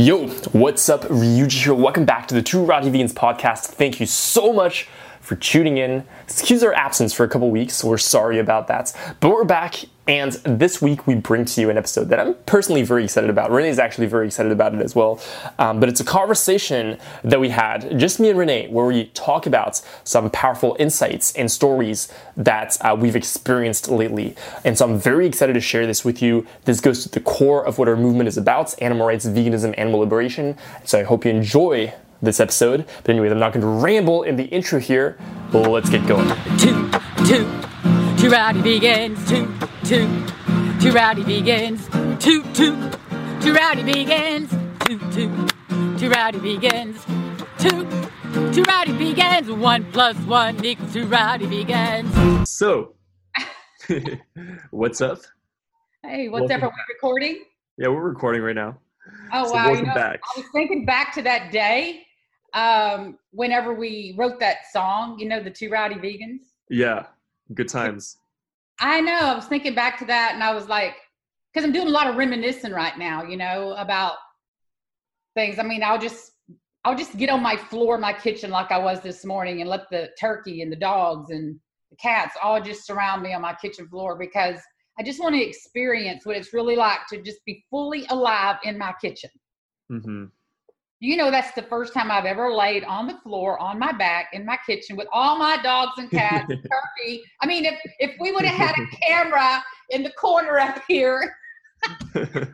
Yo, what's up? Ryuji here. Welcome back to the Two Rowdy Vegans podcast. Thank you so much for tuning in. Excuse our absence for a couple weeks. We're sorry about that. But we're back, and this week we bring to you an episode that I'm personally very excited about. Renee is actually very excited about it as well. Um, but it's a conversation that we had, just me and Renee, where we talk about some powerful insights and stories that uh, we've experienced lately. And so I'm very excited to share this with you. This goes to the core of what our movement is about animal rights, veganism, animal liberation. So I hope you enjoy this episode. But anyway, I'm not going to ramble in the intro here. Let's get going. two, two, two rowdy vegans, two, two, two rowdy vegans, two, two, two rowdy vegans, two, two, two rowdy vegans, two, two rowdy vegans, one plus one equals two rowdy vegans. So, what's up? Hey, what's Welcome up? Are we recording? Yeah, we're recording right now. Oh So wow! welcome you know, back. I was thinking back to that day, um, whenever we wrote that song. You know, the two rowdy vegans. Yeah, good times. I know. I was thinking back to that, and I was like, because I'm doing a lot of reminiscing right now. You know about things. I mean, I'll just I'll just get on my floor my kitchen like I was this morning, and let the turkey and the dogs and the cats all just surround me on my kitchen floor because I just want to experience what it's really like to just be fully alive in my kitchen. hmm You know, that's the first time I've ever laid on the floor on my back in my kitchen with all my dogs and cats turkey. I mean, if if we would have had a camera in the corner up here, that's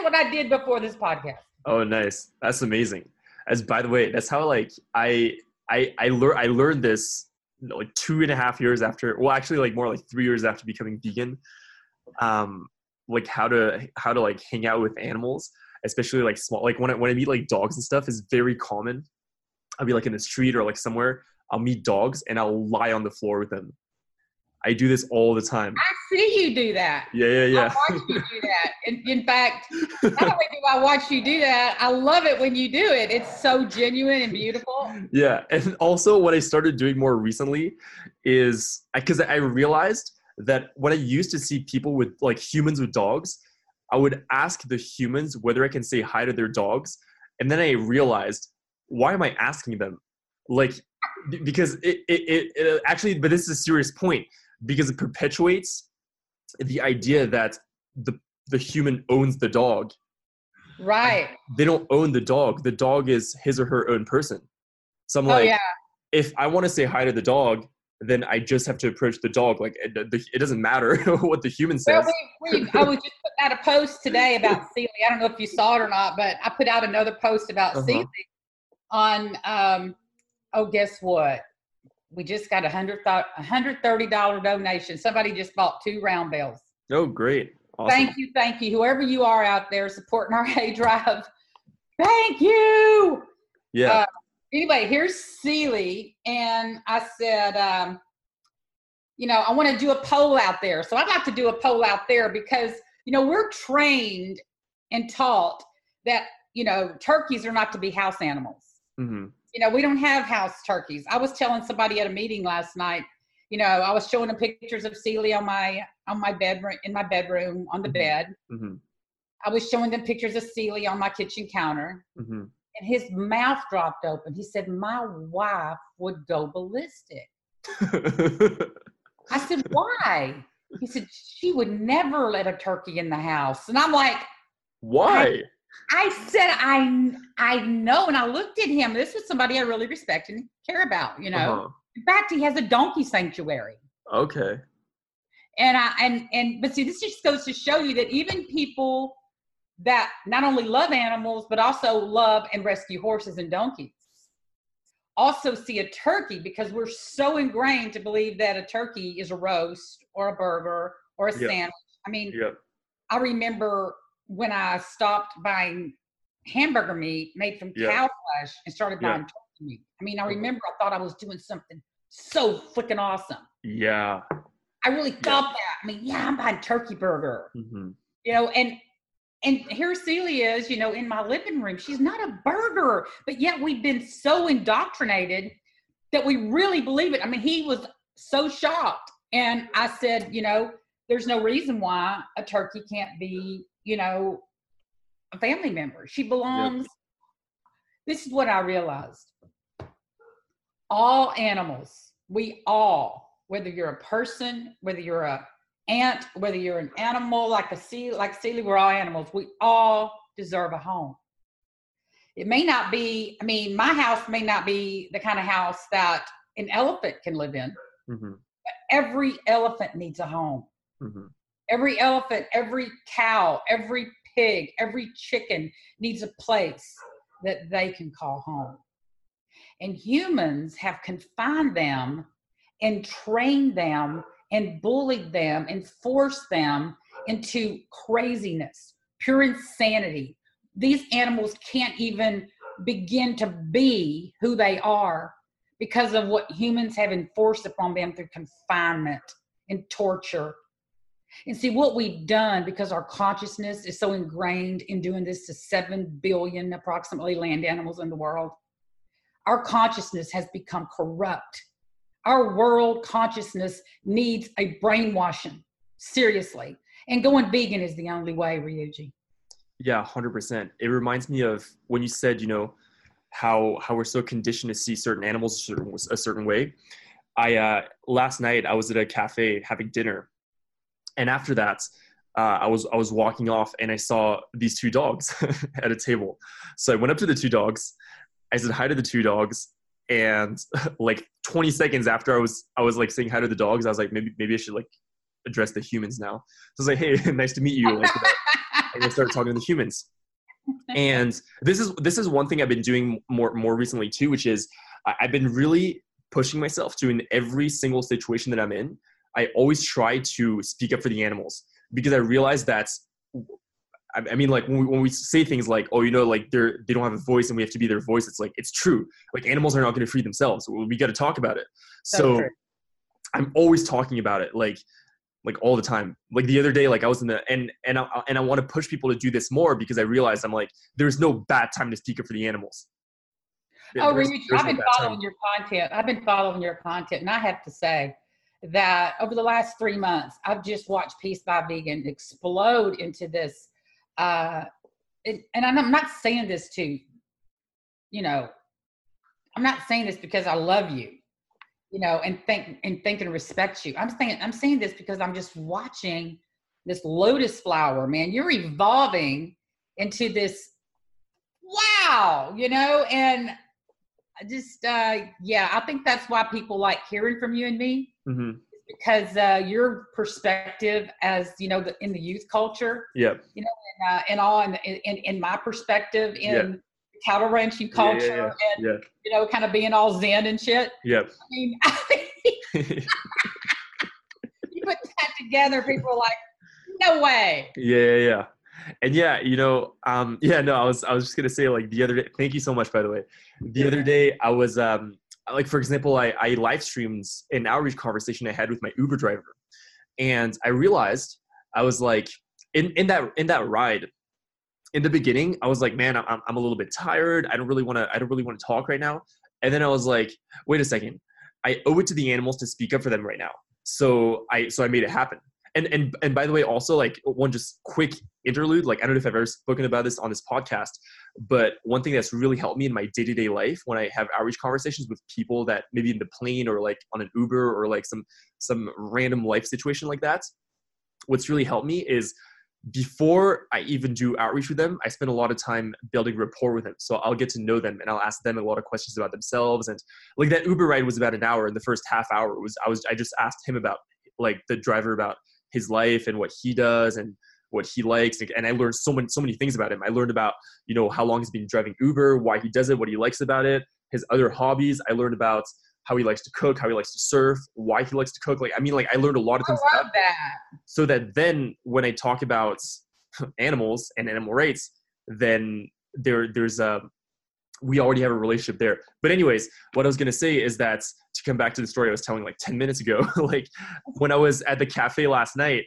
what I did before this podcast. oh, nice. That's amazing. As by the way, that's how like I I I learned I learned this like two and a half years after. Well, actually, like more like three years after becoming vegan. Um, like how to how to like hang out with animals, especially like small. Like when I when I meet like dogs and stuff, is very common. I'll be like in the street or like somewhere. I'll meet dogs and I'll lie on the floor with them. I do this all the time. I see you do that. Yeah, yeah, yeah. I watch you do that. In, in fact, not only do I watch you do that, I love it when you do it. It's so genuine and beautiful. yeah and also what i started doing more recently is because I, realized that when i used to see people with like humans with dogs i would ask the humans whether i can say hi to their dogs and then i realized why am i asking them like because it, it, it, actually but this is a serious point because it perpetuates the idea that the the human owns the dog Right. they don't own the dog the dog is his or her own person so i'm Oh like yeah. if I want to say hi to the dog, then I just have to approach the dog. Like it, the- it doesn't matter what the human Well, says. we, we, I was just putting out a post today about Sealy. I don't know if you saw it or not, but I put out another post about Uh-huh. Sealy on. Um, oh, guess what? We just got a hundred thou- a hundred thirty dollar donation. Somebody just bought two round bales. Oh, great! Awesome. Thank you, thank you, whoever you are out there supporting our A Drive. Thank you. Yeah, Uh, anyway, here's Sealy, and I said, um, you know, I want to do a poll out there. So I'd like to do a poll out there because you know we're trained and taught that you know turkeys are not to be house animals. hmm You know, we don't have house turkeys. I was telling somebody at a meeting last night. You know, I was showing them pictures of Sealy on my on my bedroom in my bedroom on the Mhm. bed. hmm I was showing them pictures of Sealy on my kitchen counter hmm and his mouth dropped open. He said, My wife would go ballistic. I said, Why? He said, She would never let a turkey in the house. And I'm like, Why? I said, I I know. And I looked at him. This was somebody I really respect and care about, you know. Uh-huh. In fact, he has a donkey sanctuary. Okay. And I and and but see, this just goes to show you that even people that not only love animals but also love and rescue horses and donkeys also see a turkey because we're so ingrained to believe that a turkey is a roast or a burger or a Yeah. sandwich. I mean, Yep. I remember when I stopped buying hamburger meat made from Yeah. cow flesh and started buying turkey meat. I mean, I remember I thought I was doing something so freaking awesome. Yeah. I really thought that. I mean, yeah, I'm buying turkey burger, hmm you know, and and here Celia is, you know, in my living room. She's not a burger, but yet we've been so indoctrinated that we really believe it. I mean, he was so shocked. And I said, you know, there's no reason why a turkey can't be, you know, a family member. She belongs. This is what I realized. All animals, we all, whether you're a person, whether you're a ant, whether you're an animal like a sea, like Celie, we're all animals. We all deserve a home. It may not be, I mean, my house may not be the kind of house that an elephant can live in. Mm-hmm. Every elephant needs a home. Mm-hmm. Every elephant, every cow, every pig, every chicken needs a place that they can call home. And humans have confined them and trained them and bullied them and forced them into craziness, pure insanity. These animals can't even begin to be who they are because of what humans have enforced upon them through confinement and torture and see what we've done because our consciousness is so ingrained in doing this to 7 billion approximately land animals in the world. Our consciousness has become corrupt. Our world consciousness needs a brainwashing, seriously. And going vegan is the only way, Ryuji. Yeah, 100%. It reminds me of when you said, you know, how how we're so conditioned to see certain animals a certain, a certain way. I uh, last night I was at a cafe having dinner and after that, uh, I was I was walking off and I saw these two dogs at a table. So I went up to the two dogs. I said hi to the two dogs, and like 20 seconds after I was I was like saying hi to the dogs, I was like maybe maybe I should like address the humans now. So I was like, hey, nice to meet you. Like, and I started talking to the humans. And this is this is one thing I've been doing more more recently too, which is I've been really pushing myself to in every single situation that I'm in I always try to speak up for the animals because I realize that I mean, like when we, when we say things like, "Oh, you know, like they're they don't have a voice and we have to be their voice," it's like it's true. Like animals are not going to free themselves. We got to talk about it. so I'm always talking about it, like like all the time. Like the other day, like I was in the and and I, and I want to push people to do this more because I realized I'm like, there's no bad time to speak up for the animals. Oh, there's, there's I've been following time. your content. I've been following your content, and I have to say that over the last three months, I've just watched Peace by Vegan explode into this. Uh, and I'm not saying this to, you know, I'm not saying this because I love you, you know, and think and think and respect you. I'm saying I'm saying this because I'm just watching this lotus flower, man. You're evolving into this wow, you know, and I just uh yeah, I think that's why people like hearing from you and me mm-hmm. Because uh, your perspective as you know the, in the youth culture yeah. you know and, uh, and all in, in, in my perspective in yeah. cattle ranching culture yeah, yeah, and you know kind of being all zen and shit. Yeah. I mean you put that together people are like no way. Yeah yeah and yeah you know um yeah no i was i was just gonna say like the other day thank you so much by the way. The other day i was um like for example, I, I live streamed an outreach conversation I had with my Uber driver, and I realized I was like in in that in that ride. In the beginning, I was like, "Man, I'm I'm a little bit tired. I don't really want to. I don't really want to talk right now." And then I was like, "Wait a second. I owe it to the animals to speak up for them right now." So I so I made it happen and and and by the way also like one just quick interlude like i don't know if i've ever spoken about this on this podcast but one thing that's really helped me in my day-to-day life when i have outreach conversations with people that maybe in the plane or like on an uber or like some some random life situation like that what's really helped me is before I even do outreach with them, I spend a lot of time building rapport with them. So I'll get to know them and I'll ask them a lot of questions about themselves. And like that Uber ride was about an hour. And the first half hour was I was I just asked him about like the driver about his life and what he does and what he likes. And i learned so many so many things about him. I learned about you know how long he's been driving uber why he does it what he likes about it his other hobbies. I learned about how he likes to cook how he likes to surf why he likes to cook. Like i mean like i learned a lot of things love that. so that then when i talk about animals and animal rights then there there's a we already have a relationship there. But anyways, what I was gonna say is that to come back to the story I was telling like 10 minutes ago, like when I was at the cafe last night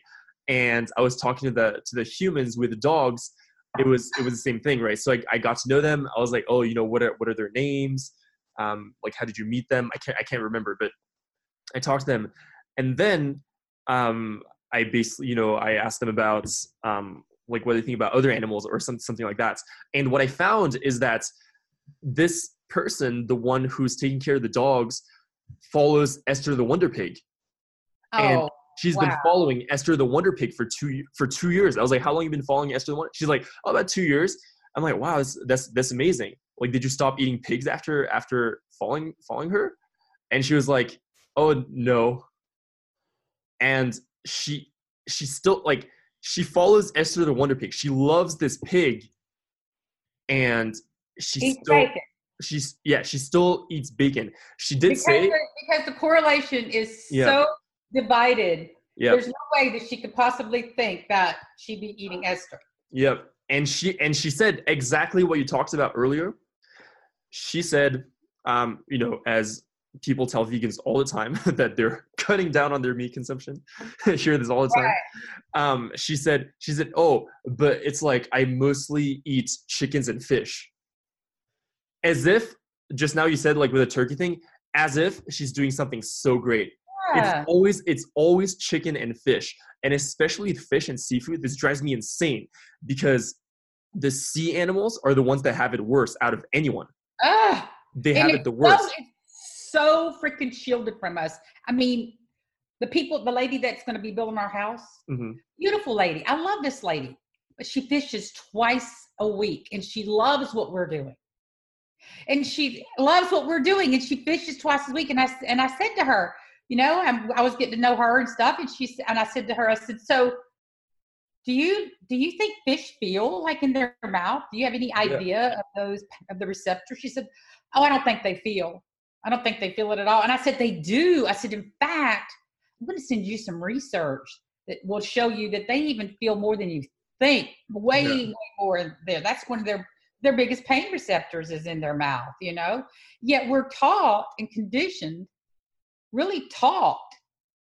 and I was talking to the to the humans with the dogs, it was it was the same thing, right? So I, I got to know them. I was like, oh, you know, what are what are their names? Um, like how did you meet them? I can't I can't remember, but I talked to them, and then um, I basically, you know, I asked them about um, like what they think about other animals or some, something like that. And what I found is that this person, the one who's taking care of the dogs, follows Esther the Wonder Pig. Oh, and she's been following Esther the Wonder Pig for two for two years. I was like, how long you been following Esther the Wonder? She's like, oh, about two years. I'm like, wow, that's that's, that's amazing. Like, did you stop eating pigs after after following following her? And she was like, oh no. And she she still like she follows Esther the Wonder Pig. She loves this pig, and she Eat still bacon. she's yeah she still eats bacon. She did because, say because the correlation is Yeah. so divided. yeah There's no way that she could possibly think that she'd be eating Esther. Yep. And she and she said exactly what you talked about earlier. She said, um, you know, as people tell vegans all the time that they're cutting down on their meat consumption. I hear this all the time. Um, she said, she said, oh, but it's like I mostly eat chickens and fish. As if just now you said like with a turkey thing, as if she's doing something so great. Yeah. It's always it's always chicken and fish, and especially fish and seafood. This drives me insane because the sea animals are the ones that have it worse out of anyone. Ah, They have it's it the worst. So, it's so freaking shielded from us. I mean, the people, the lady that's going to be building our house, mm-hmm. beautiful lady. I love this lady, but she fishes twice a week and she loves what we're doing. And she loves what we're doing and she fishes twice a week. And I, and I said to her, you know, I'm, I was getting to know her and stuff. And she, and I said to her, I said, so do you, do you think fish feel like in their mouth? Do you have any idea of those, of the receptors? She said, oh, I don't think they feel. I don't think they feel it at all. And I said, they do. I said, in fact, I'm going to send you some research that will show you that they even feel more than you think, way, Yeah. way more there. That's one of their their biggest pain receptors is in their mouth, you know. Yet we're taught and conditioned, really taught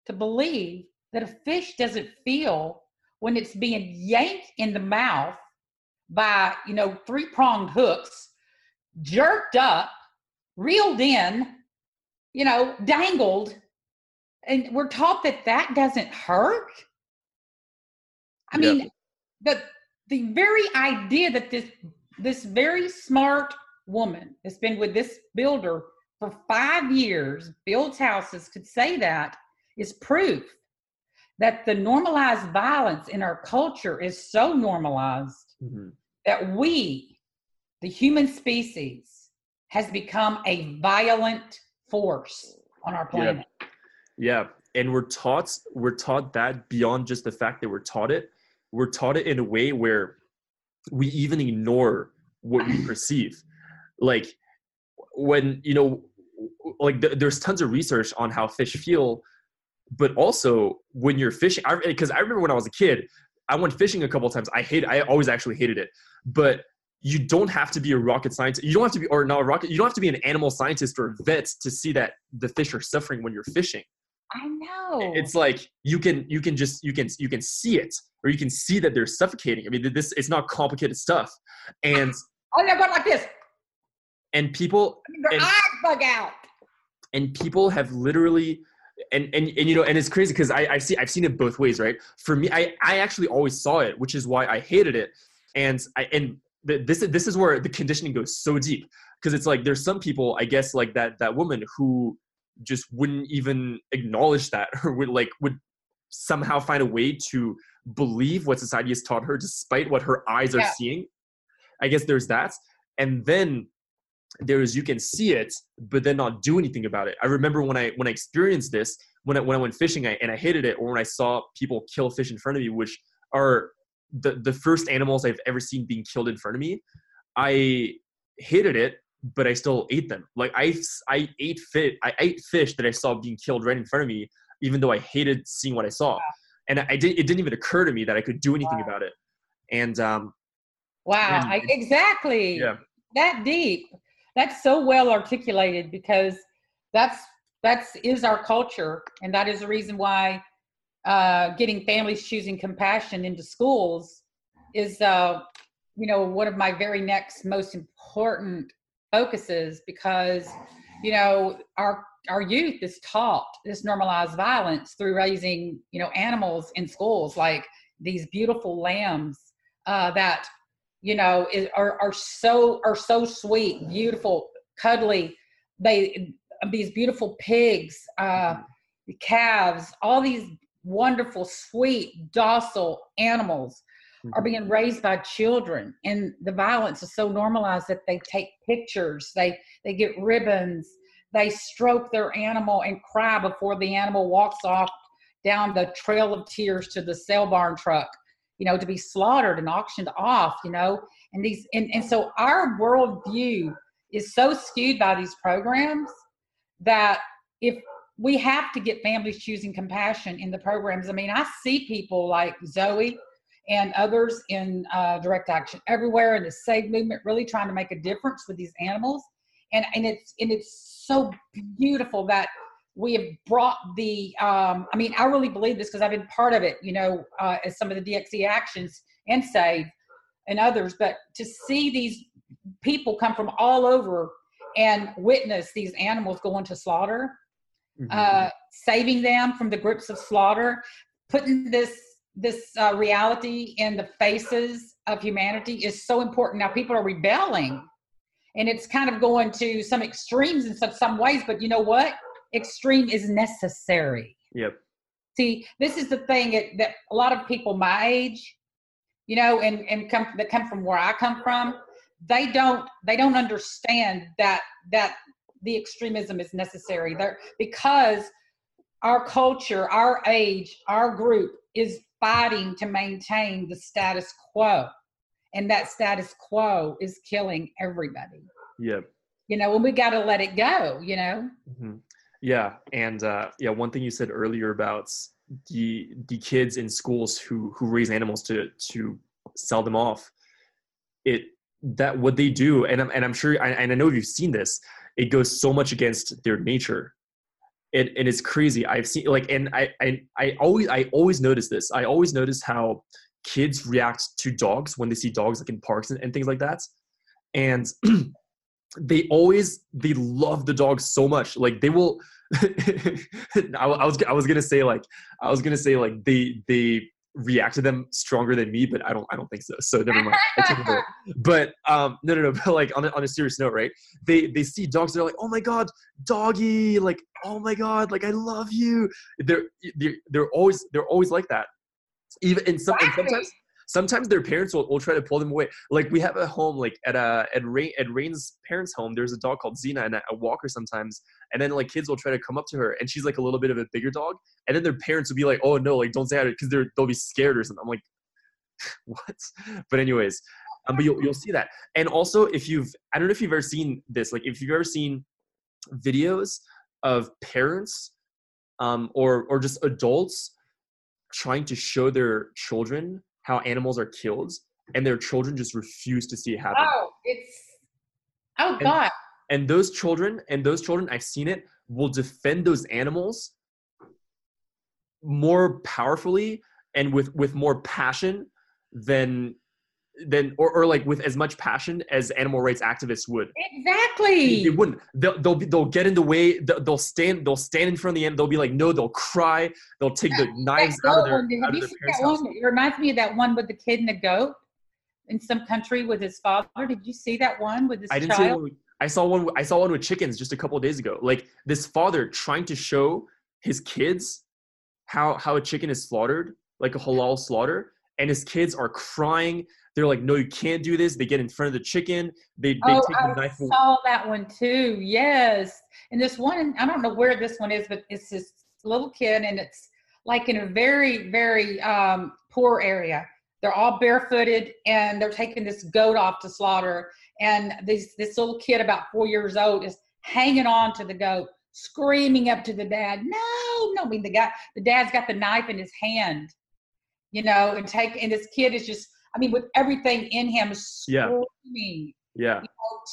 to believe that a fish doesn't feel when it's being yanked in the mouth by, you know, three pronged hooks, jerked up, reeled in, you know, dangled. And we're taught that that doesn't hurt. I Yep. mean, the the very idea that this this very smart woman that's been with this builder for five years, builds houses, could say that is proof that the normalized violence in our culture is so normalized Mhm. that we, the human species, has become a violent force on our Yeah. planet. Yeah, and we're taught we're taught that beyond just the fact that we're taught it, we're taught it in a way where we even ignore what we perceive. Like when you know, like th- there's tons of research on how fish feel, but also when you're fishing, because I, remember when I was a kid, I went fishing a couple times. I hate, I always actually hated it, but you don't have to be a rocket scientist. You don't have to be, or not a rocket. You don't have to be an animal scientist or a vet to see that the fish are suffering when you're fishing I know. it's like you can you can just you can you can see it or you can see that they're suffocating i mean this it's not complicated stuff and oh, they're going like this. and people Their And- eyes bug out. and people have literally and and, and you know and it's crazy because I, I see i've seen it both ways right for me i i actually always saw it which is why i hated it and i and th- this is this is where the conditioning goes so deep because it's like there's some people i guess like that that woman who just wouldn't even acknowledge that or would like would somehow find a way to believe what society has taught her despite what her eyes are Yeah. seeing i guess there's that and then there's you can see it but then not do anything about it i remember when i when i experienced this when i when i went fishing I, and i hated it or when i saw people kill fish in front of me which are the the first animals i've ever seen being killed in front of me i hated it but i still ate them. Like i i ate fit i ate fish that i saw being killed right in front of me even though i hated seeing what i saw. And i did it didn't even occur to me that i could do anything about it. And um Wow, And- I, exactly. yeah. That deep. That's so well articulated because that's that's is our culture, and that is the reason why uh, getting families choosing compassion into schools is, uh, you know, one of my very next most important focuses because, you know, our our youth is taught this normalized violence through raising you know animals in schools like these beautiful lambs uh, that you know is, are are so are so sweet, beautiful, cuddly. They these beautiful pigs, uh, calves, all these wonderful, sweet, docile animals are Mm-hmm. being raised by children and the violence is so normalized that they take pictures they they get ribbons they stroke their animal and cry before the animal walks off down the trail of tears to the sale barn truck you know to be slaughtered and auctioned off you know and these and, and so our worldview is so skewed by these programs that if we have to get families choosing compassion in the programs i mean i see people like zoe and others in uh, direct action. Everywhere in the save movement really trying to make a difference with these animals. And and it's and it's so beautiful that we have brought the um, i mean i really believe this because i've been part of it you know uh, as some of the dxe actions and save and others. But to see these people come from all over and witness these animals going to slaughter Mhm. uh, saving them from the grips of slaughter, putting this this uh, reality in the faces of humanity is so important. Now people are rebelling, and it's kind of going to some extremes in some some ways. But you know what? Extreme is necessary. yep. See, this is the thing that, that a lot of people my age, you know, and and come that come from where I come from, they don't they don't understand that that the extremism is necessary there because our culture, our age, our group is fighting to maintain the status quo, and that status quo is killing everybody. Yep. You know, and we got to let it go. You know. hmm Yeah, and uh, yeah, one thing you said earlier about the the kids in schools who who raise animals to to sell them off, it that what they do, and I'm and I'm sure, and I know you've seen this, it goes so much against their nature. It, and it's crazy. I've seen like, and I, I, I always, I always notice this. I always notice how kids react to dogs when they see dogs like in parks and, and things like that. And they always they love the dog so much like they will I, I was i was gonna say like i was gonna say like they they react to them stronger than me but i don't i don't think so so never mind. I take it back. but um no no no but like on a, on a serious note right? They they see dogs they're like oh my god doggy like oh my god like i love you. They're they're, they're always they're always like that. Even and, some, and sometimes sometimes their parents will, will try to pull them away. Like we have a home, like at uh at Rain at Rain's parents' home, there's a dog called Xena and I walk her sometimes, and then like kids will try to come up to her, and she's like a little bit of a bigger dog, and then their parents will be like, oh no, like don't say that because they're they'll be scared or something. I'm like, what? But anyways, um, but you'll you'll see that, and also if you've I don't know if you've ever seen this, like if you've ever seen videos of parents, um, or or just adults trying to show their children how animals are killed and their children just refuse to see it happen Oh, it's oh And- god. and those children and those children i've seen it will defend those animals more powerfully and with with more passion than than or, or like with as much passion as animal rights activists would Exactly. they wouldn't they'll they'll, be, they'll get in the way they'll, they'll stand they'll stand in front of the end they'll be like no they'll cry they'll take the knives out of their, one, out of their parents' house? It reminds me of that one with the kid and the goat in some country with his father. Did you see that one with his I didn't see child? one. with- I saw one. I saw one with chickens just a couple days ago. Like this father trying to show his kids how how a chicken is slaughtered, like a halal slaughter, and his kids are crying. They're like, "No, you can't do this." They get in front of the chicken. They they oh, take I the knife. away. saw that one too. Yes, and this one, I don't know where this one is, but it's this little kid, and it's like in a very, very um, poor area. They're all barefooted, and they're taking this goat off to slaughter. And this this little kid, about four years old, is hanging on to the goat, screaming up to the dad, "No, no!" I mean, the guy, the dad's got the knife in his hand, you know, and take, and this kid is just, I mean, with everything in him, Yeah. screaming Yeah,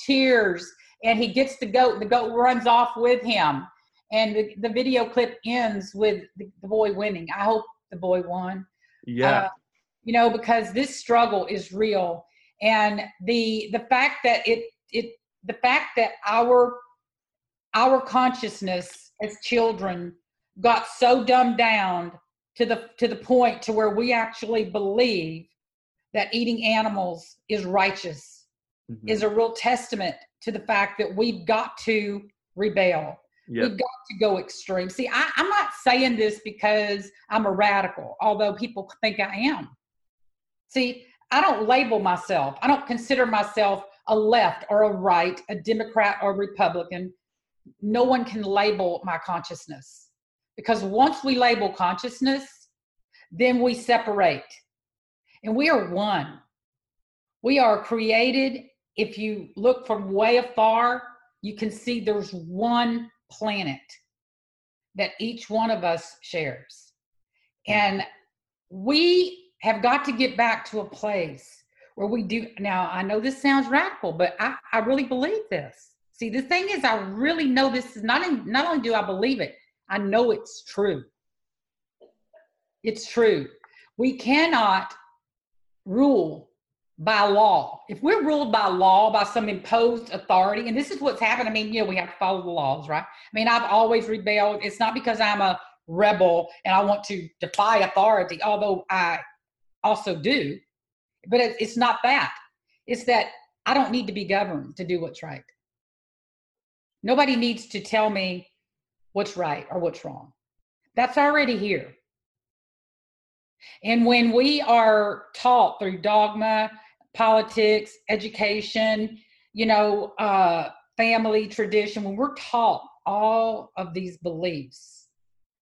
tears and he gets the goat the goat runs off with him. And the, the video clip ends with the, the boy winning. I hope the boy won. Yeah, Uh, you know because this struggle is real. And the the fact that it it the fact that our our consciousness as children got so dumbed down to the to the point to where we actually believe that eating animals is righteous mm-hmm. is a real testament to the fact that we've got to rebel. Yep. we've got to go extreme. See I, i'm not saying this because i'm a radical although people think i am. See i don't label myself. I don't consider myself a left or a right a democrat or a republican. No one can label my consciousness because once we label consciousness then we separate. And we are one. We are created. If you look from way afar you can see there's one planet that each one of us shares. And we have got to get back to a place where we do now i know this sounds radical but i, I really believe this. See, the thing is, I really know this is not, in, not only do I believe it, I know it's true. It's true. We cannot rule by law. If we're ruled by law, by some imposed authority, and this is what's happened, I mean, you know, we have to follow the laws, right? I mean, I've always rebelled. It's not because I'm a rebel and I want to defy authority, although I also do, but it's not that. It's that I don't need to be governed to do what's right. Nobody needs to tell me what's right or what's wrong. That's already here. And when we are taught through dogma, politics, education, you know, uh, family tradition, when we're taught all of these beliefs,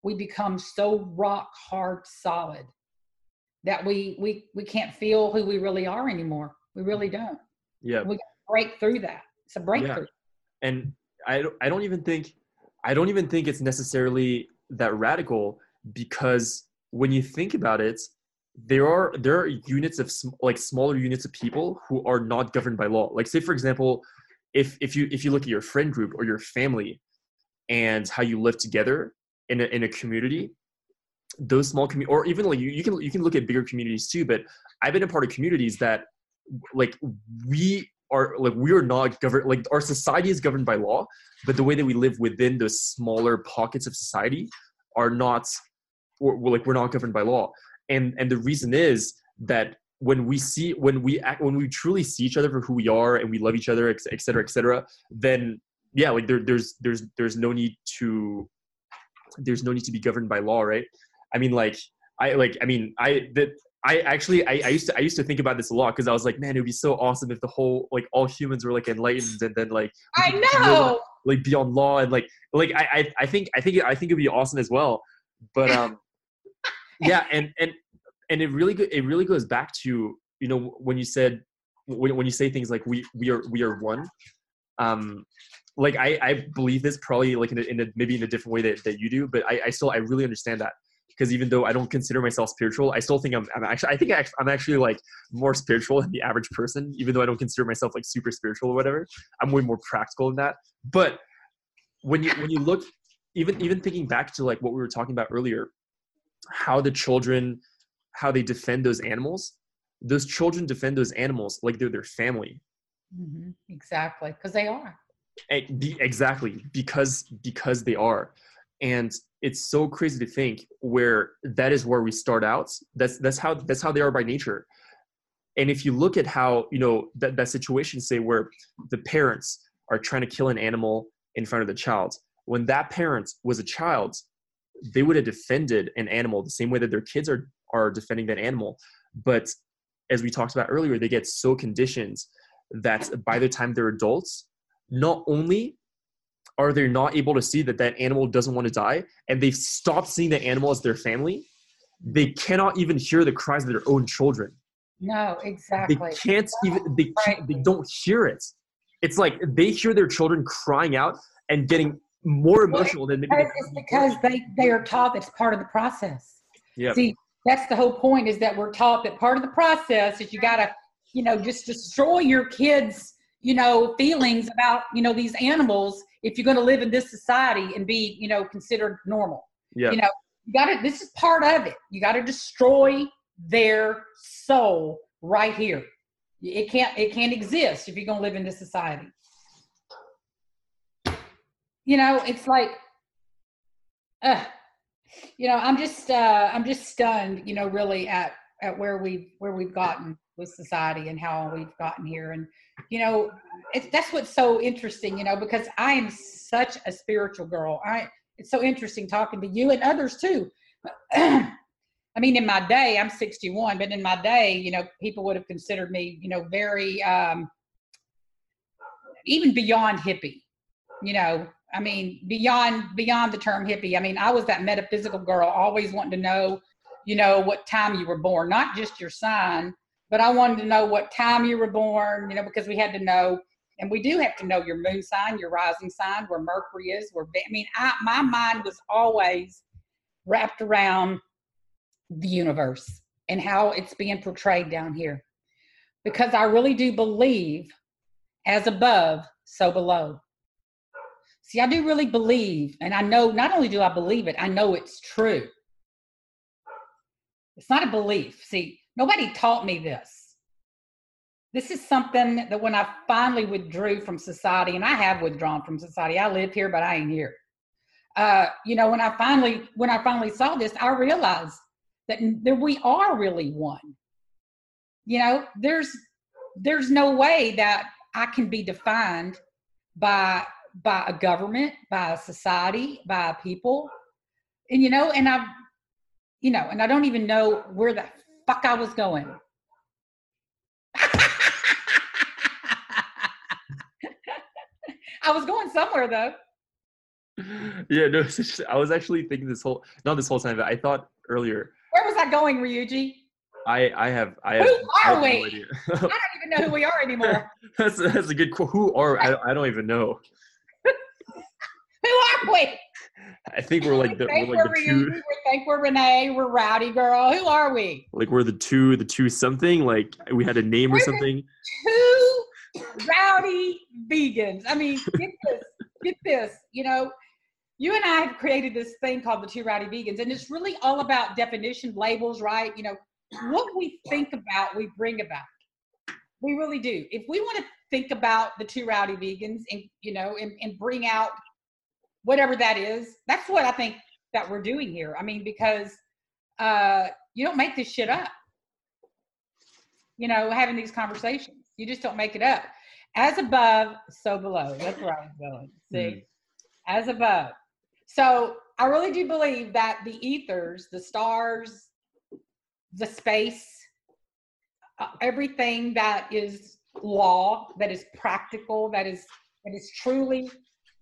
we become so rock hard solid that we we we can't feel who we really are anymore. We really don't. Yeah. We break through that. It's a breakthrough. Yeah. And I I don't even think I don't even think it's necessarily that radical because when you think about it, there are there are units of sm- like smaller units of people who are not governed by law. Like say for example, if if you if you look at your friend group or your family and how you live together in a in a community, those small community or even like you, you can you can look at bigger communities too. But I've been a part of communities that like we are like we are not governed like our society is governed by law but the way that we live within those smaller pockets of society are not we're, like we're not governed by law. And and the reason is that when we see when we act when we truly see each other for who we are and we love each other et cetera et cetera then yeah like there, there's there's there's no need to there's no need to be governed by law right? I mean like i like i mean i that I actually I, I, used to I used to think about this a lot because I was like, man, it would be so awesome if the whole like all humans were like enlightened and then like I know like beyond law and like like I I, I think I think I think it'd be awesome as well. But um yeah, and and and it really it really goes back to you know when you said when, when you say things like we we are we are one um like I, I believe this probably like in a, in a maybe in a different way that, that you do but I, I still I really understand that because even though I don't consider myself spiritual, I still think I'm, I'm actually, I think I'm actually like more spiritual than the average person, even though I don't consider myself like super spiritual or whatever. I'm way more practical than that. But when you, when you look, even, even thinking back to like what we were talking about earlier, how the children, how they defend those animals, those children defend those animals like they're their family. Mm-hmm. Exactly. Cause they are. Exactly. Because, because they are and it's so crazy to think where that is where we start out. That's that's how that's how they are by nature. And if you look at how you know that, that situation say where the parents are trying to kill an animal in front of the child when that parent was a child they would have defended an animal the same way that their kids are are defending that animal. But as we talked about earlier they get so conditioned that by the time they're adults not only are they not able to see that that animal doesn't want to die and they've stopped seeing the animal as their family they cannot even hear the cries of their own children. No exactly. they can't even they, can't, they don't hear it. It's like they hear their children crying out and getting more emotional than maybe it's because they they are taught it's part of the process. Yeah see that's the whole point is that we're taught that part of the process is you got to you know just destroy your kids you know feelings about you know these animals if you're going to live in this society and be you know considered normal. Yeah. you know you got to this is part of it. You got to destroy their soul right here. It can't it can't exist if you're going to live in this society. You know, it's like, uh, you know, I'm just, uh, I'm just stunned, you know, really at, at where we've, where we've gotten with society and how we've gotten here. And, you know, that's what's so interesting, you know, because I am such a spiritual girl. I, it's so interesting talking to you and others too. I mean, in my day, I'm 61, but in my day, you know, people would have considered me, you know, very, um, even beyond hippie, you know, I mean, beyond beyond the term hippie. I mean, I was that metaphysical girl, always wanting to know, you know, what time you were born, not just your sign, but I wanted to know what time you were born, you know, because we had to know, and we do have to know your moon sign, your rising sign, where Mercury is. Where I mean, I, my mind was always wrapped around the universe and how it's being portrayed down here, because I really do believe, as above, so below. See, I do really believe, and I know not only do I believe it, I know it's true. It's not a belief. See, nobody taught me this. This is something that when I finally withdrew from society, and I have withdrawn from society, I live here, but I ain't here. Uh, you know, when I finally when I finally saw this, I realized that, that we are really one. You know, there's there's no way that I can be defined by by a government, by a society, by a people. And you know, and I've you know, and I don't even know where the fuck I was going. I was going somewhere though. Yeah, no, just, I was actually thinking this whole not this whole time, but I thought earlier. Where was I going, Ryuji? I I have I Who have, I are have we? no idea. I don't even know who we are anymore. that's that's a good. Who are I? I don't even know. Who are we? I think we're like the we're like the two we think we're Renee, we're Rowdy Girl. Who are we? like we're the two the two something like we had a name or We're the- something. Two rowdy vegans. I mean, get this, get this. You know, you and I have created this thing called the Two Rowdy Vegans, and it's really all about definition, labels, right? You know, what we think about, we bring about. We really do. If we want to think about the Two Rowdy Vegans, and you know, and, and bring out whatever that is, that's what I think that we're doing here. I mean, because uh, you don't make this shit up. You know, having these conversations, you just don't make it up. As above, so below. That's where I was going. See, Mhm. as above. So I really do believe that the ethers, the stars, the space, uh, everything that is law, that is practical, that is that is truly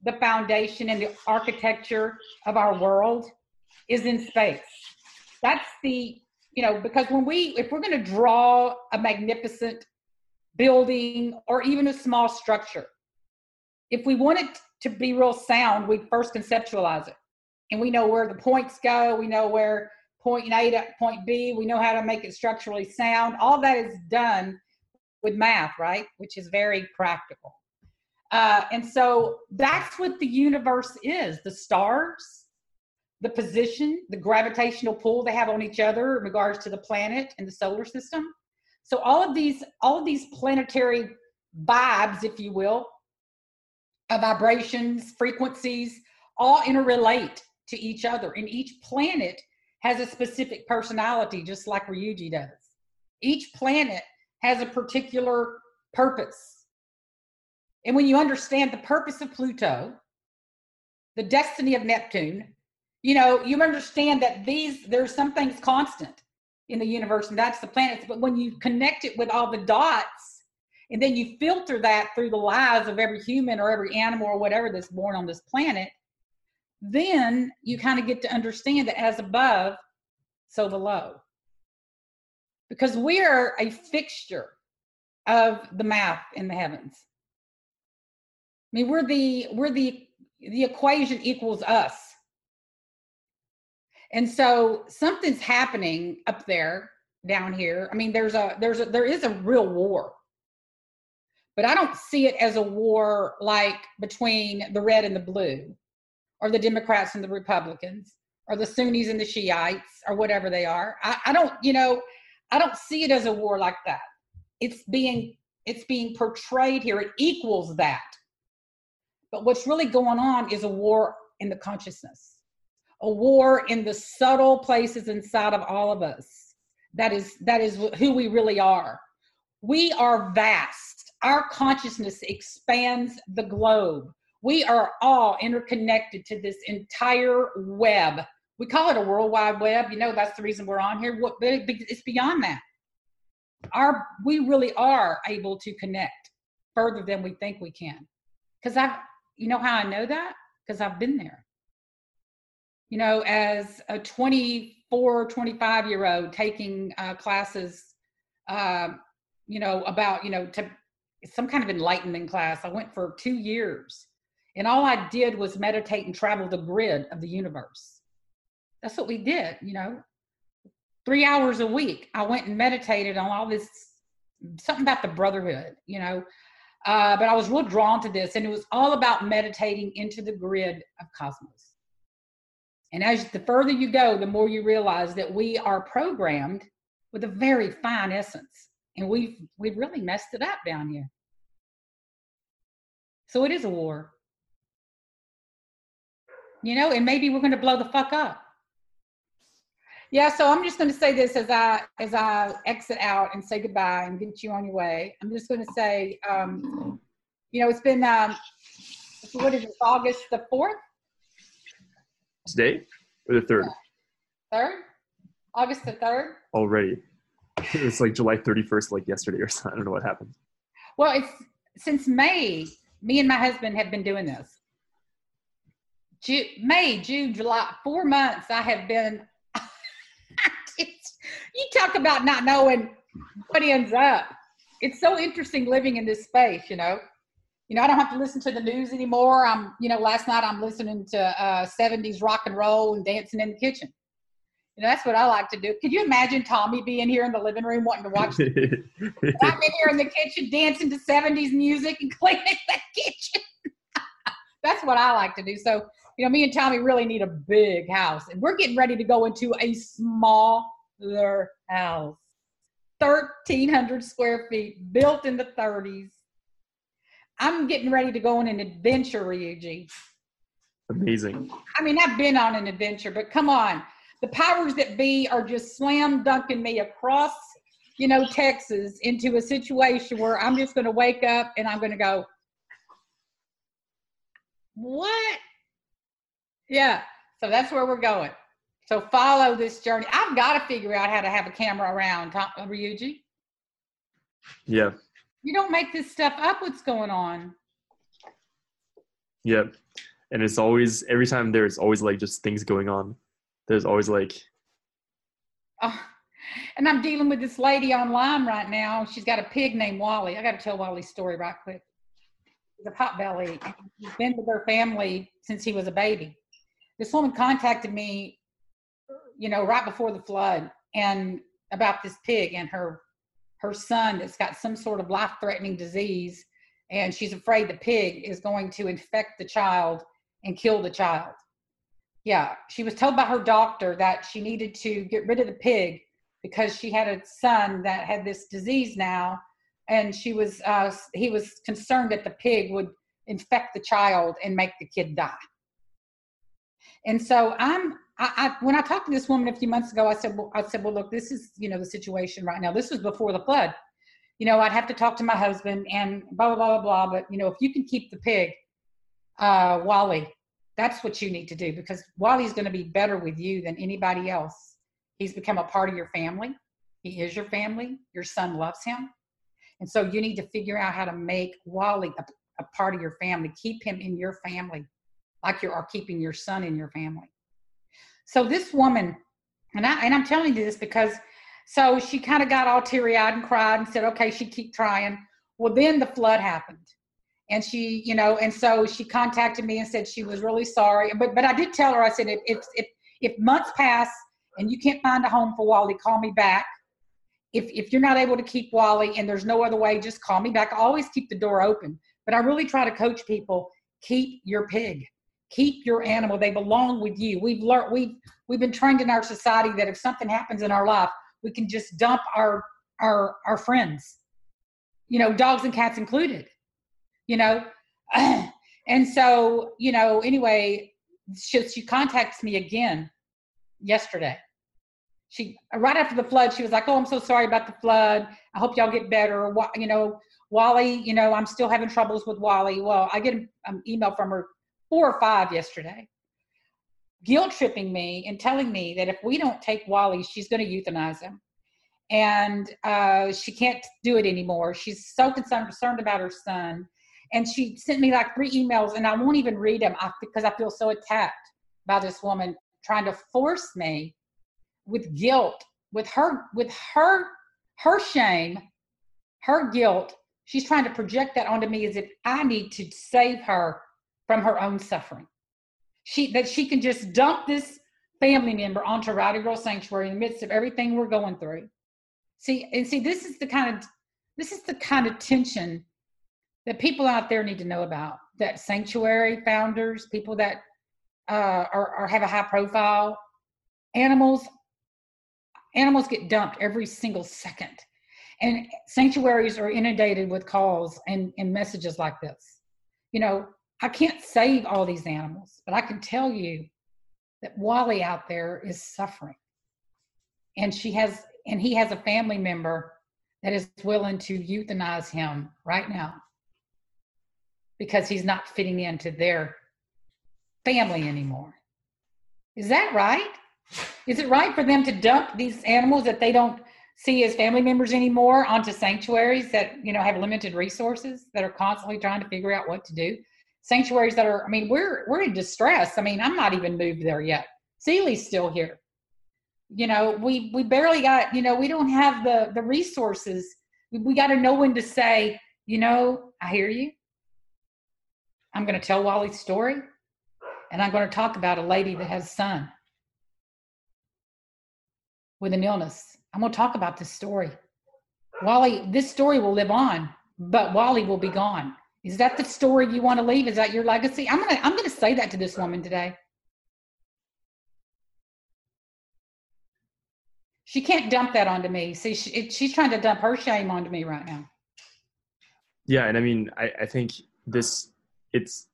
the foundation and the architecture of our world is in space. That's the you know because when we if we're going to draw a magnificent building or even a small structure if we want it to be real sound we first conceptualize it. And we know where the points go we know where point a to point b we know how to make it structurally sound. All that is done with math right? Which is very practical uh, and so that's what the universe is the stars the position the gravitational pull they have on each other in regards to the planet and the solar system. So all of these all of these planetary vibes if you will uh, vibrations frequencies all interrelate to each other. And each planet has a specific personality just like ryuji does. Each planet has a particular purpose and when you understand the purpose of pluto the destiny of neptune you know you understand that these there's some things constant in the universe and that's the planets. But when you connect it with all the dots and then you filter that through the lives of every human or every animal or whatever that's born on this planet then you kind of get to understand that as above so below. Because we're a fixture of the math in the heavens mean we're the we're the the equation equals us. And so something's happening up there down here. I mean there's a there's a there is a real war. But i don't see it as a war like between the red and the blue or the democrats and the republicans or the sunnis and the shiites or whatever they are. I, I don't you know i don't see it as a war like that. It's being it's being portrayed here. It equals that But what's really going on is a war in the consciousness, a war in the subtle places inside of all of us. That is that is who we really are. We are vast. Our consciousness expands the globe. We are all interconnected to this entire web. We call it a world wide web. You know, that's the reason we're on here. What it's beyond that. Our we really are able to connect further than we think we can. Because I've you know how I know that? Because I've been there. You know, as a 24, 25 year old taking uh, classes, uh, you know, about, you know, to some kind of enlightenment class. I went for two years. And all I did was meditate and travel the grid of the universe. That's what we did, you know. Three hours a week, I went and meditated on all this, something about the brotherhood, you know, uh, but I was real drawn to this, and it was all about meditating into the grid of cosmos. And as the further you go, the more you realize that we are programmed with a very fine essence, and we've we've really messed it up down here. So it is a war, you know, and maybe we're going to blow the fuck up. Yeah, so I'm just going to say this as I as I exit out and say goodbye and get you on your way. I'm just going to say, um, you know, it's been um, what is it, August the fourth? Today or the third? Third, August the third. Already, it's like July 31st, like yesterday or something. I don't know what happened. Well, it's since May. Me and my husband have been doing this. June, May, June, July, four months. I have been you talk about not knowing what ends up. It's so interesting living in this space, you know. You know, I don't have to listen to the news anymore. I'm, you know, last night I'm listening to uh, 70s rock and roll and dancing in the kitchen. You know, that's what I like to do. Could you imagine Tommy being here in the living room wanting to watch? I'm in here in the kitchen dancing to 70s music and cleaning the kitchen. that's what I like to do. So, you know, me and Tommy really need a big house, and we're getting ready to go into a small their house. 1,300 square feet, built in the 30s. I'm getting ready to go on an adventure, Ryuji. Amazing. I mean, I've been on an adventure, but come on. The powers that be are just slam dunking me across, you know, Texas into a situation where I'm just going to wake up and I'm going to go, what? Yeah. So that's where we're going. So follow this journey. I've got to figure out how to have a camera around, Ryuji. Yeah. You don't make this stuff up. What's going on? Yeah. And it's always, every time there's always like just things going on. There's always like. Oh, and I'm dealing with this lady online right now. She's got a pig named Wally. I got to tell Wally's story right quick. He's a pot belly. He's been with her family since he was a baby. This woman contacted me you know, right before the flood, and about this pig and her her son that's got some sort of life threatening disease, and she's afraid the pig is going to infect the child and kill the child. Yeah, she was told by her doctor that she needed to get rid of the pig because she had a son that had this disease now, and she was uh, he was concerned that the pig would infect the child and make the kid die. And so I'm I, I, when I talked to this woman a few months ago, I said, well, I said, well, look, this is, you know, the situation right now. This was before the flood. You know, I'd have to talk to my husband and blah, blah, blah, blah, blah. But, you know, if you can keep the pig, uh, Wally, that's what you need to do because Wally's going to be better with you than anybody else. He's become a part of your family. He is your family. Your son loves him. And so you need to figure out how to make Wally a, a part of your family. Keep him in your family like you are keeping your son in your family. So this woman, and I and I'm telling you this because so she kind of got all teary eyed and cried and said, okay, she'd keep trying. Well, then the flood happened. And she, you know, and so she contacted me and said she was really sorry. But but I did tell her, I said, if if if, if months pass and you can't find a home for Wally, call me back. If if you're not able to keep Wally and there's no other way, just call me back. I always keep the door open. But I really try to coach people, keep your pig keep your animal they belong with you we've learned we've we've been trained in our society that if something happens in our life we can just dump our our our friends you know dogs and cats included you know And so, you know, anyway, she, she contacts me again yesterday. She right after the flood, she was like, "Oh, I'm so sorry about the flood. I hope y'all get better." You know, Wally, you know, I'm still having troubles with Wally. Well, I get an email from her four or five yesterday, guilt tripping me and telling me that if we don't take Wally, she's going to euthanize him, and uh, she can't do it anymore. She's so concerned, concerned about her son, and she sent me like three emails, and I won't even read them because I feel so attacked by this woman trying to force me with guilt, with her, with her, her shame, her guilt. She's trying to project that onto me as if I need to save her from her own suffering. She that she can just dump this family member onto Rowdy Girl Sanctuary in the midst of everything we're going through. See, and see, this is the kind of this is the kind of tension that people out there need to know about. That sanctuary founders, people that uh, are, are have a high profile, animals animals get dumped every single second, and sanctuaries are inundated with calls and, and messages like this. You know, I can't save all these animals, but I can tell you that Wally out there is suffering. And she has and he has a family member that is willing to euthanize him right now because he's not fitting into their family anymore. Is that right? Is it right for them to dump these animals that they don't see as family members anymore onto sanctuaries that you know have limited resources that are constantly trying to figure out what to do? Sanctuaries that are, I mean, we're we're in distress. I mean, I'm not even moved there yet. Seely's still here. You know, we we barely got, you know, we don't have the the resources. We, we got to know when to say, you know, I hear you. I'm going to tell Wally's story, and I'm going to talk about a lady that has a son with an illness. I'm going to talk about this story. Wally, this story will live on, but Wally will be gone. Is that the story you want to leave? Is that your legacy? I'm gonna I'm gonna say that to this woman today. She can't dump that onto me. See, she, it, she's trying to dump her shame onto me right now. Yeah, and I mean, I, I think this it's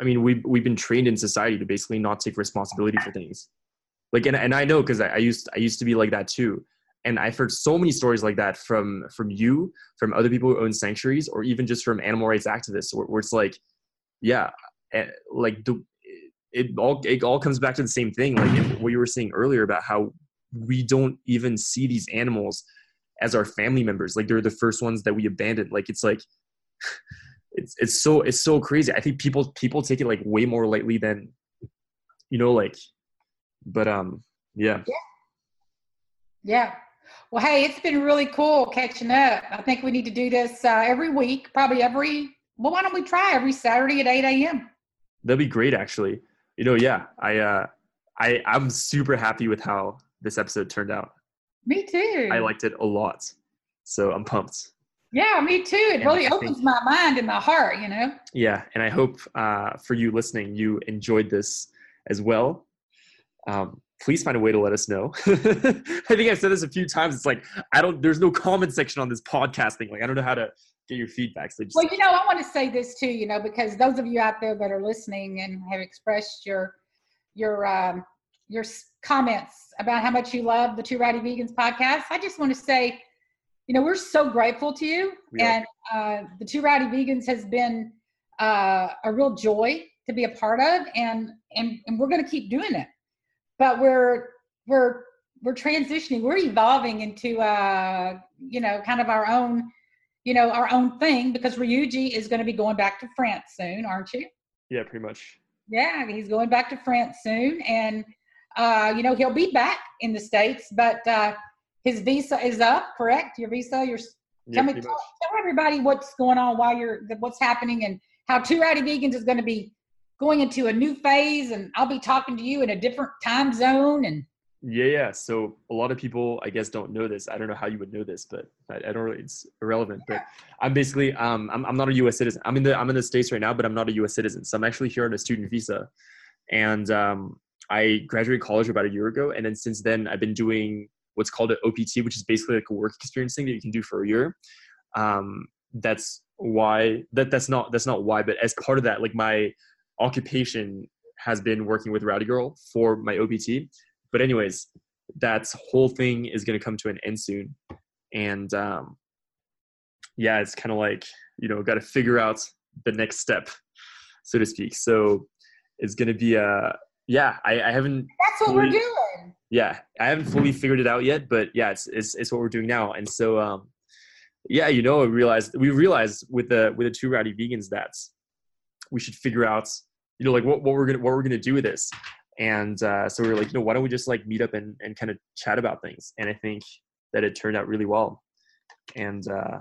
I mean, we've we've been trained in society to basically not take responsibility for things. Like, and and I know because I, I used I used to be like that too and i've heard so many stories like that from from you from other people who own sanctuaries or even just from animal rights activists where, where it's like yeah eh, like the, it all it all comes back to the same thing like what you were saying earlier about how we don't even see these animals as our family members like they're the first ones that we abandon. Like it's like it's it's so it's so crazy. I think people people take it like way more lightly than you know like but um yeah. Yeah. Yeah well, hey, it's been really cool catching up. I think we need to do this uh, every week, probably every. Well, why don't we try every Saturday at eight a.m. That'd be great, actually. You know, yeah, I, uh, I, I'm super happy with how this episode turned out. Me too. I liked it a lot, so I'm pumped. Yeah, me too. It and really I opens think, my mind and my heart, you know. Yeah, and I hope uh, for you listening, you enjoyed this as well. Um, please find a way to let us know. I think I've said this a few times. It's like I don't. There's no comment section on this podcast thing. Like I don't know how to get your feedback. So just, well, you know, I want to say this too. You know, because those of you out there that are listening and have expressed your your um, your comments about how much you love the Two Rowdy Vegans podcast, I just want to say, you know, we're so grateful to you, and uh, the Two Rowdy Vegans has been uh, a real joy to be a part of, and and and we're going to keep doing it but we're we're we're transitioning we're evolving into uh you know kind of our own you know our own thing because ryuji is going to be going back to france soon aren't you? Yeah pretty much. Yeah he's going back to france soon and uh you know he'll be back in the states but uh his visa is up correct? Your visa your yeah, tell me tell, tell everybody what's going on while you're what's happening and how two rowdy vegans is going to be going into a new phase and I'll be talking to you in a different time zone and yeah, yeah. So a lot of people, I guess, don't know this. I don't know how you would know this, but I, don't really. It's irrelevant. But I'm basically, um, I'm, I'm not a U.S. citizen. I'm in the, I'm in the states right now, but I'm not a U.S. citizen. So I'm actually here on a student visa, and um, I graduated college about a year ago, and then since then I've been doing what's called an OPT, which is basically like a work experience thing that you can do for a year. Um, that's why that that's not that's not why, but as part of that, like my occupation has been working with Rowdy Girl for my OPT. But anyways, that whole thing is going to come to an end soon, and um, yeah, it's kind of like you know got to figure out the next step, so to speak. So it's going to be a yeah. I, I haven't. That's what fully- we're doing. yeah i haven't fully figured it out yet but yeah it's it's, it's what we're doing now and so um yeah you know I realized we realized with the with the two rowdy vegans that we should figure out you know like what, what we're gonna what we're gonna do with this and uh so we were like you know why don't we just like meet up and and kind of chat about things and i think that it turned out really well and uh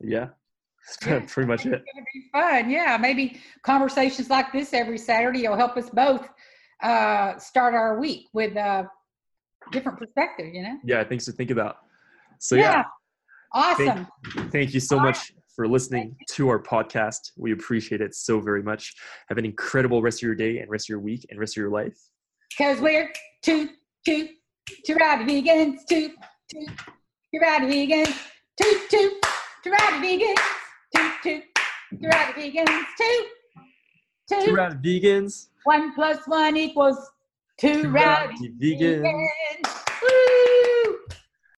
yeah that's pretty much it It's gonna be fun. Yeah, maybe conversations like this every Saturday will help us both uh, start our week with a different perspective. You know. yeah things to think about so yeah Awesome. Thank you so much for listening to our podcast. We appreciate it so very much. Have an incredible rest of your day and rest of your week and rest of your life. Because we're two, two, two rowdy vegans, two, two, two rowdy vegans, two, two, two rowdy vegans, two, two, two rowdy vegans, two, two. Two rowdy vegans. One plus one equals two, Two rowdy rowdy vegans. vegans.